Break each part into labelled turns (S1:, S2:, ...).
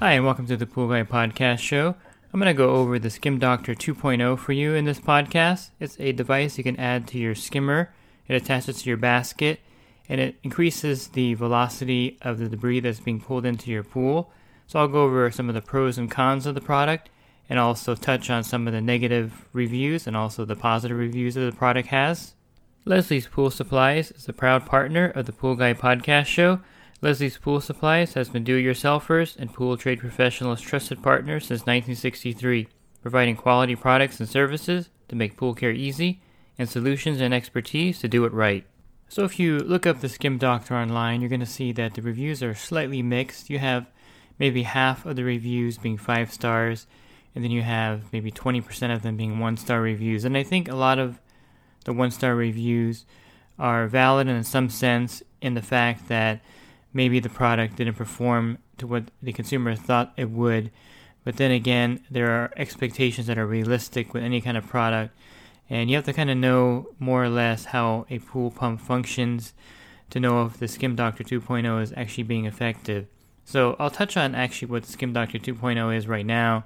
S1: Hi, and welcome to the Pool Guy Podcast Show. I'm going to go over the Skim Doctor 2.0 for you in this podcast. It's a device you can add to your skimmer, it attaches to your basket, and it increases the velocity of the debris that's being pulled into your pool. So I'll go over some of the pros and cons of the product and also touch on some of the negative reviews and also the positive reviews that the product has. Leslie's Pool Supplies is a proud partner of the Pool Guy podcast show. Leslie's Pool Supplies has been do it yourselfers and pool trade professionals' trusted partner since 1963, providing quality products and services to make pool care easy and solutions and expertise to do it right. So, if you look up the Skim Doctor online, you're going to see that the reviews are slightly mixed. You have maybe half of the reviews being five stars, and then you have maybe 20% of them being one star reviews. And I think a lot of the one star reviews are valid in some sense in the fact that maybe the product didn't perform to what the consumer thought it would. But then again, there are expectations that are realistic with any kind of product, and you have to kind of know more or less how a pool pump functions to know if the Skim Doctor 2.0 is actually being effective. So I'll touch on actually what the Skim Doctor 2.0 is right now,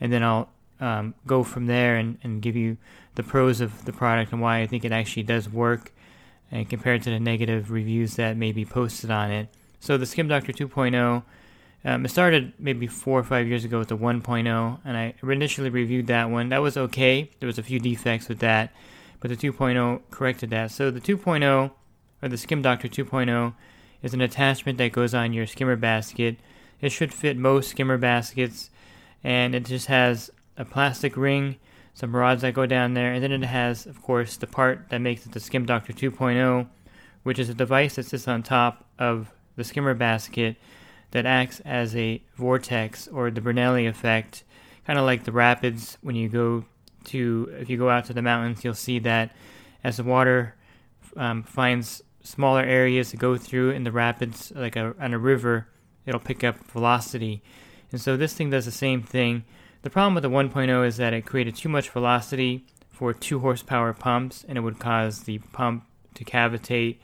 S1: and then I'll um, go from there and, and give you the pros of the product and why I think it actually does work, and compared to the negative reviews that may be posted on it. So the Skim Doctor 2.0, um, it started maybe four or five years ago with the 1.0, and I initially reviewed that one. That was okay. There was a few defects with that, but the 2.0 corrected that. So the 2.0, or the Skim Doctor 2.0, is an attachment that goes on your skimmer basket. It should fit most skimmer baskets, and it just has a plastic ring, some rods that go down there, and then it has, of course, the part that makes it the Skim Doctor 2.0, which is a device that sits on top of the skimmer basket that acts as a vortex or the Bernoulli effect, kind of like the rapids when you go to if you go out to the mountains, you'll see that as the water um, finds smaller areas to go through in the rapids, like a, on a river, it'll pick up velocity. And so this thing does the same thing. The problem with the 1.0 is that it created too much velocity for 2 horsepower pumps, and it would cause the pump to cavitate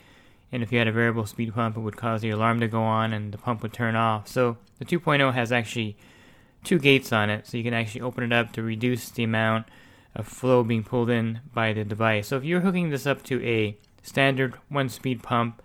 S1: and if you had a variable speed pump, it would cause the alarm to go on and the pump would turn off. So the 2.0 has actually two gates on it, so you can actually open it up to reduce the amount of flow being pulled in by the device. So if you're hooking this up to a standard one speed pump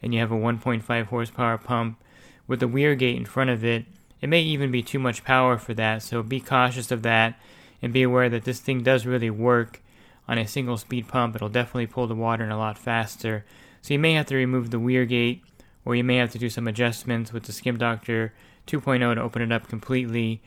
S1: and you have a 1.5 horsepower pump with a weir gate in front of it, it may even be too much power for that. So be cautious of that and be aware that this thing does really work on a single speed pump. It'll definitely pull the water in a lot faster. So you may have to remove the weir gate, or you may have to do some adjustments with the Skim Doctor 2.0 to open it up completely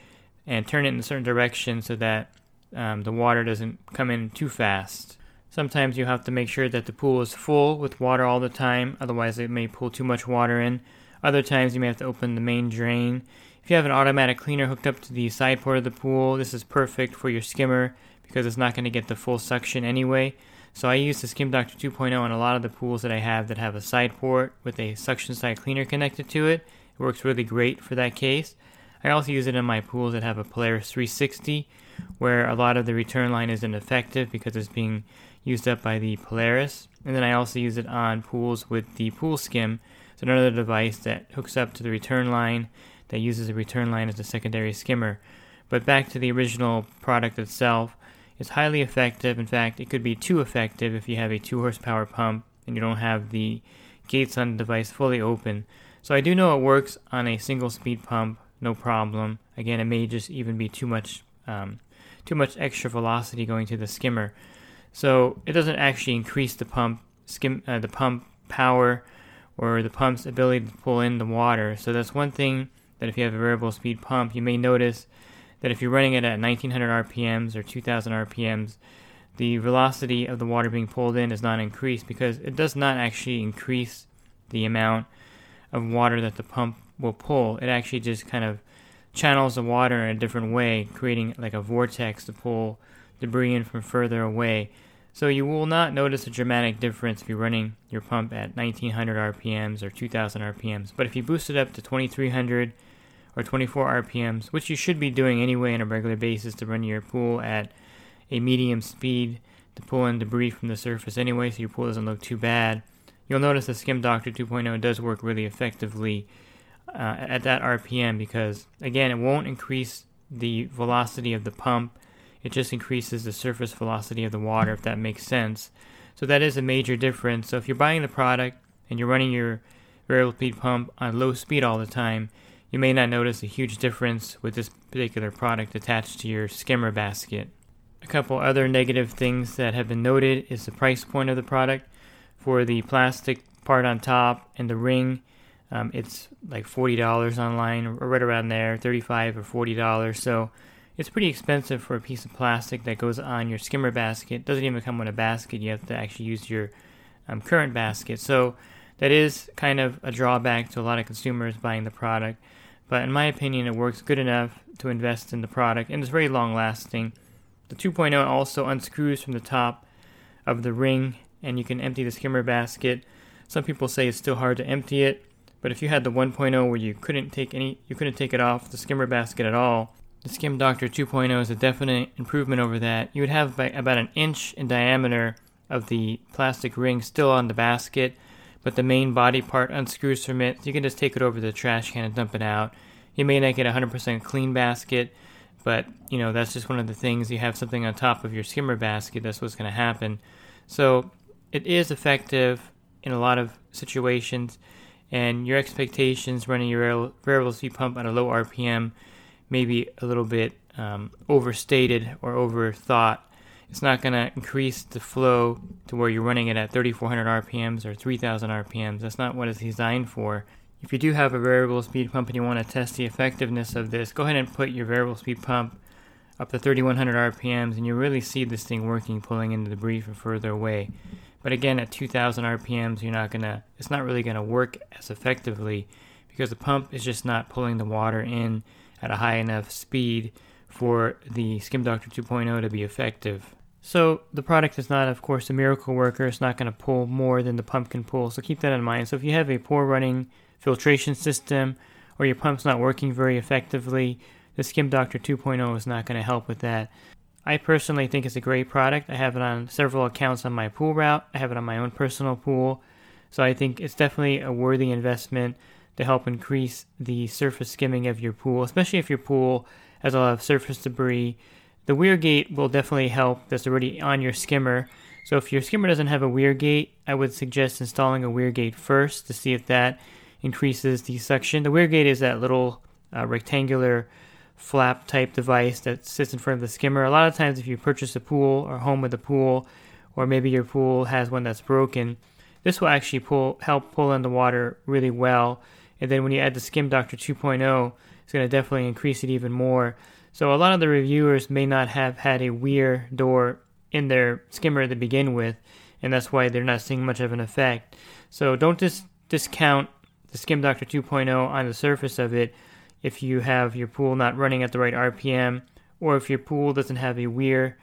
S1: and turn it in a certain direction so that um, the water doesn't come in too fast. Sometimes you have to make sure that the pool is full with water all the time, otherwise, it may pull too much water in. Other times, you may have to open the main drain. If you have an automatic cleaner hooked up to the side port of the pool, this is perfect for your skimmer because it's not going to get the full suction anyway. So I use the Skim Doctor 2.0 on a lot of the pools that I have that have a side port with a suction side cleaner connected to it. It works really great for that case. I also use it in my pools that have a Polaris 360 where a lot of the return line isn't effective because it's being used up by the Polaris. And then I also use it on pools with the Pool Skim. It's another device that hooks up to the return line that uses the return line as a secondary skimmer. But back to the original product itself, is highly effective. In fact, it could be too effective if you have a 2 horsepower pump and you don't have the gates on the device fully open. So I do know it works on a single speed pump, no problem. Again, it may just even be too much um, too much extra velocity going to the skimmer. So it doesn't actually increase the pump skim uh, the pump power or the pump's ability to pull in the water. So that's one thing that if you have a variable speed pump, you may notice that if you're running it at 1900 RPMs or 2000 RPMs, the velocity of the water being pulled in is not increased because it does not actually increase the amount of water that the pump will pull. It actually just kind of channels the water in a different way, creating like a vortex to pull debris in from further away. So you will not notice a dramatic difference if you're running your pump at 1900 RPMs or 2000 RPMs. But if you boost it up to 2300 or 24 RPMs, which you should be doing anyway on a regular basis to run your pool at a medium speed to pull in debris from the surface anyway, so your pool doesn't look too bad. You'll notice the Skim Doctor 2.0 does work really effectively uh, at that RPM because, again, it won't increase the velocity of the pump. It just increases the surface velocity of the water, if that makes sense. So that is a major difference. So if you're buying the product and you're running your variable speed pump on low speed all the time, you may not notice a huge difference with this particular product attached to your skimmer basket. A couple other negative things that have been noted is the price point of the product. For the plastic part on top and the ring, um, it's like forty dollars online, or right around there, 35 or forty dollars. So it's pretty expensive for a piece of plastic that goes on your skimmer basket. It doesn't even come with a basket; you have to actually use your um, current basket. So that is kind of a drawback to a lot of consumers buying the product. But in my opinion, it works good enough to invest in the product, and it's very long-lasting. The 2.0 also unscrews from the top of the ring, and you can empty the skimmer basket. Some people say it's still hard to empty it, but if you had the 1.0 where you couldn't take any, you couldn't take it off the skimmer basket at all, the Skim Doctor 2.0 is a definite improvement over that. You would have about an inch in diameter of the plastic ring still on the basket, but the main body part unscrews from it. So you can just take it over to the trash can and dump it out. You may not get a 100% clean basket, but you know that's just one of the things. You have something on top of your skimmer basket. That's what's going to happen. So it is effective in a lot of situations, and your expectations running your variable speed pump at a low RPM may be a little bit um, overstated or overthought. It's not going to increase the flow to where you're running it at 3,400 RPMs or 3,000 RPMs. That's not what it's designed for. If you do have a variable speed pump and you want to test the effectiveness of this, go ahead and put your variable speed pump up to 3,100 RPMs and you really see this thing working, pulling in the debris from further away. But again, at 2,000 RPMs, you're not gonna. It's not really gonna work as effectively because the pump is just not pulling the water in at a high enough speed for the Skim Doctor 2.0 to be effective. So the product is not, of course, a miracle worker. It's not going to pull more than the pump can pull. So keep that in mind. So if you have a poor running filtration system or your pump's not working very effectively, the Skim Doctor 2.0 is not going to help with that. I personally think it's a great product. I have it on several accounts on my pool route. I have it on my own personal pool. So I think it's definitely a worthy investment to help increase the surface skimming of your pool, especially if your pool has a lot of surface debris. The weir gate will definitely help. That's already on your skimmer. So if your skimmer doesn't have a weir gate, I would suggest installing a weir gate first to see if that increases the suction. The weir gate is that little uh, rectangular flap type device that sits in front of the skimmer. A lot of times, if you purchase a pool or home with a pool, or maybe your pool has one that's broken, this will actually pull help pull in the water really well and then when you add the Skim Doctor 2.0, it's going to definitely increase it even more. So a lot of the reviewers may not have had a weir door in their skimmer to begin with, and that's why they're not seeing much of an effect. So don't just discount the Skim Doctor 2.0 on the surface of it if you have your pool not running at the right RPM, or if your pool doesn't have a weir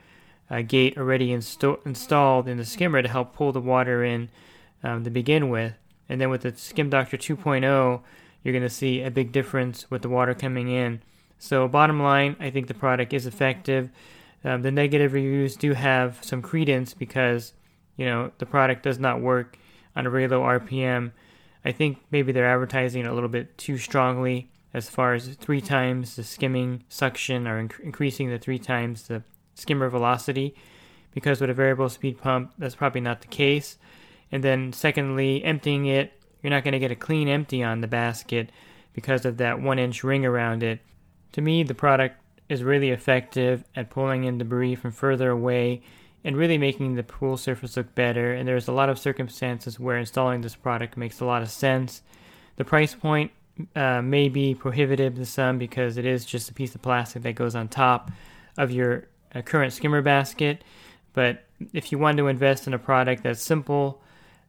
S1: uh, gate already insto- installed in the skimmer to help pull the water in um, to begin with. And then with the Skim Doctor 2.0, you're going to see a big difference with the water coming in. So, bottom line, I think the product is effective. Um, the negative reviews do have some credence because, you know, the product does not work on a very low RPM. I think maybe they're advertising a little bit too strongly as far as three times the skimming suction or inc- increasing the three times the skimmer velocity because with a variable speed pump, that's probably not the case. And then, secondly, emptying it, you're not going to get a clean empty on the basket because of that one inch ring around it. To me, the product is really effective at pulling in debris from further away and really making the pool surface look better. And there's a lot of circumstances where installing this product makes a lot of sense. The price point uh, may be prohibitive to some because it is just a piece of plastic that goes on top of your uh, current skimmer basket. But if you want to invest in a product that's simple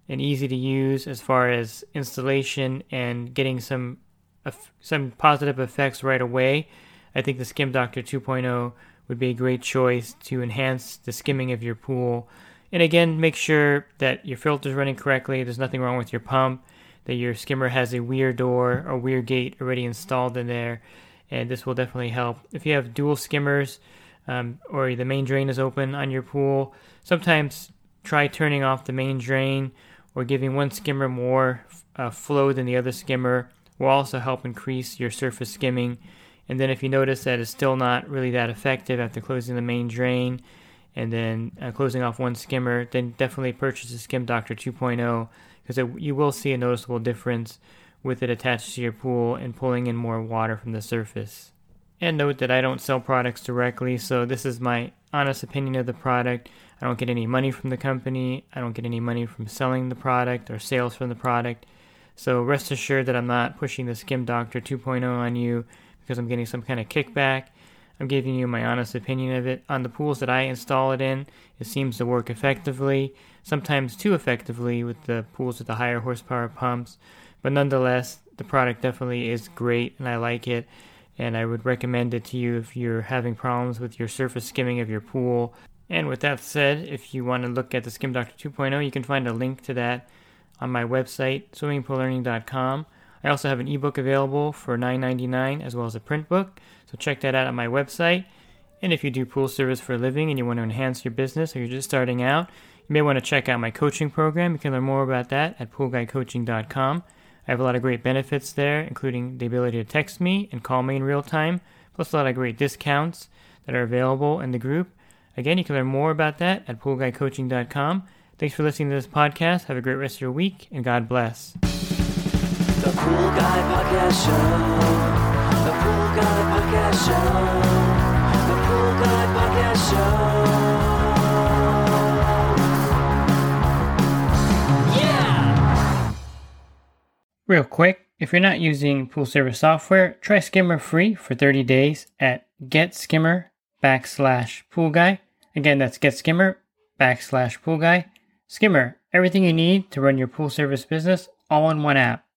S1: and easy to use as far as installation and getting some some positive effects right away, I think the Skim Doctor 2.0 would be a great choice to enhance the skimming of your pool. And again, make sure that your filter is running correctly. There's nothing wrong with your pump. That your skimmer has a weir door or weir gate already installed in there, and this will definitely help. If you have dual skimmers um, or the main drain is open on your pool, sometimes try turning off the main drain or giving one skimmer more uh, flow than the other skimmer will also help increase your surface skimming. And then if you notice that it's still not really that effective after closing the main drain and then uh, closing off one skimmer, then definitely purchase the Skim Doctor 2.0 because you will see a noticeable difference with it attached to your pool and pulling in more water from the surface. And note that I don't sell products directly, so this is my honest opinion of the product. I don't get any money from the company. I don't get any money from selling the product or sales from the product. So rest assured that I'm not pushing the Skim Doctor 2.0 on you because I'm getting some kind of kickback. I'm giving you my honest opinion of it. On the pools that I install it in, it seems to work effectively, sometimes too effectively with the pools with the higher horsepower pumps. But nonetheless, the product definitely is great and I like it. And I would recommend it to you if you're having problems with your surface skimming of your pool. And with that said, if you want to look at the Skim Doctor 2.0, you can find a link to that on my website, swimmingpoollearning.com. I also have an ebook available for $9.99 as well as a print book, so check that out on my website. And if you do pool service for a living and you want to enhance your business or you're just starting out, you may want to check out my coaching program. You can learn more about that at poolguycoaching.com. I have a lot of great benefits there, including the ability to text me and call me in real time, plus a lot of great discounts that are available in the group. Again, you can learn more about that at poolguycoaching.com. Thanks for listening to this podcast. Have a great rest of your week, and God bless.
S2: The Pool Guy Podcast Show. The Pool Guy Podcast Show. The Pool Guy Podcast Show. Yeah!
S1: Real quick, if you're not using pool service software, try Skimmer free for 30 days at getskimmer backslash pool guy. Again, that's get skimmer backslash pool guy. Skimmer, everything you need to run your pool service business all in one app.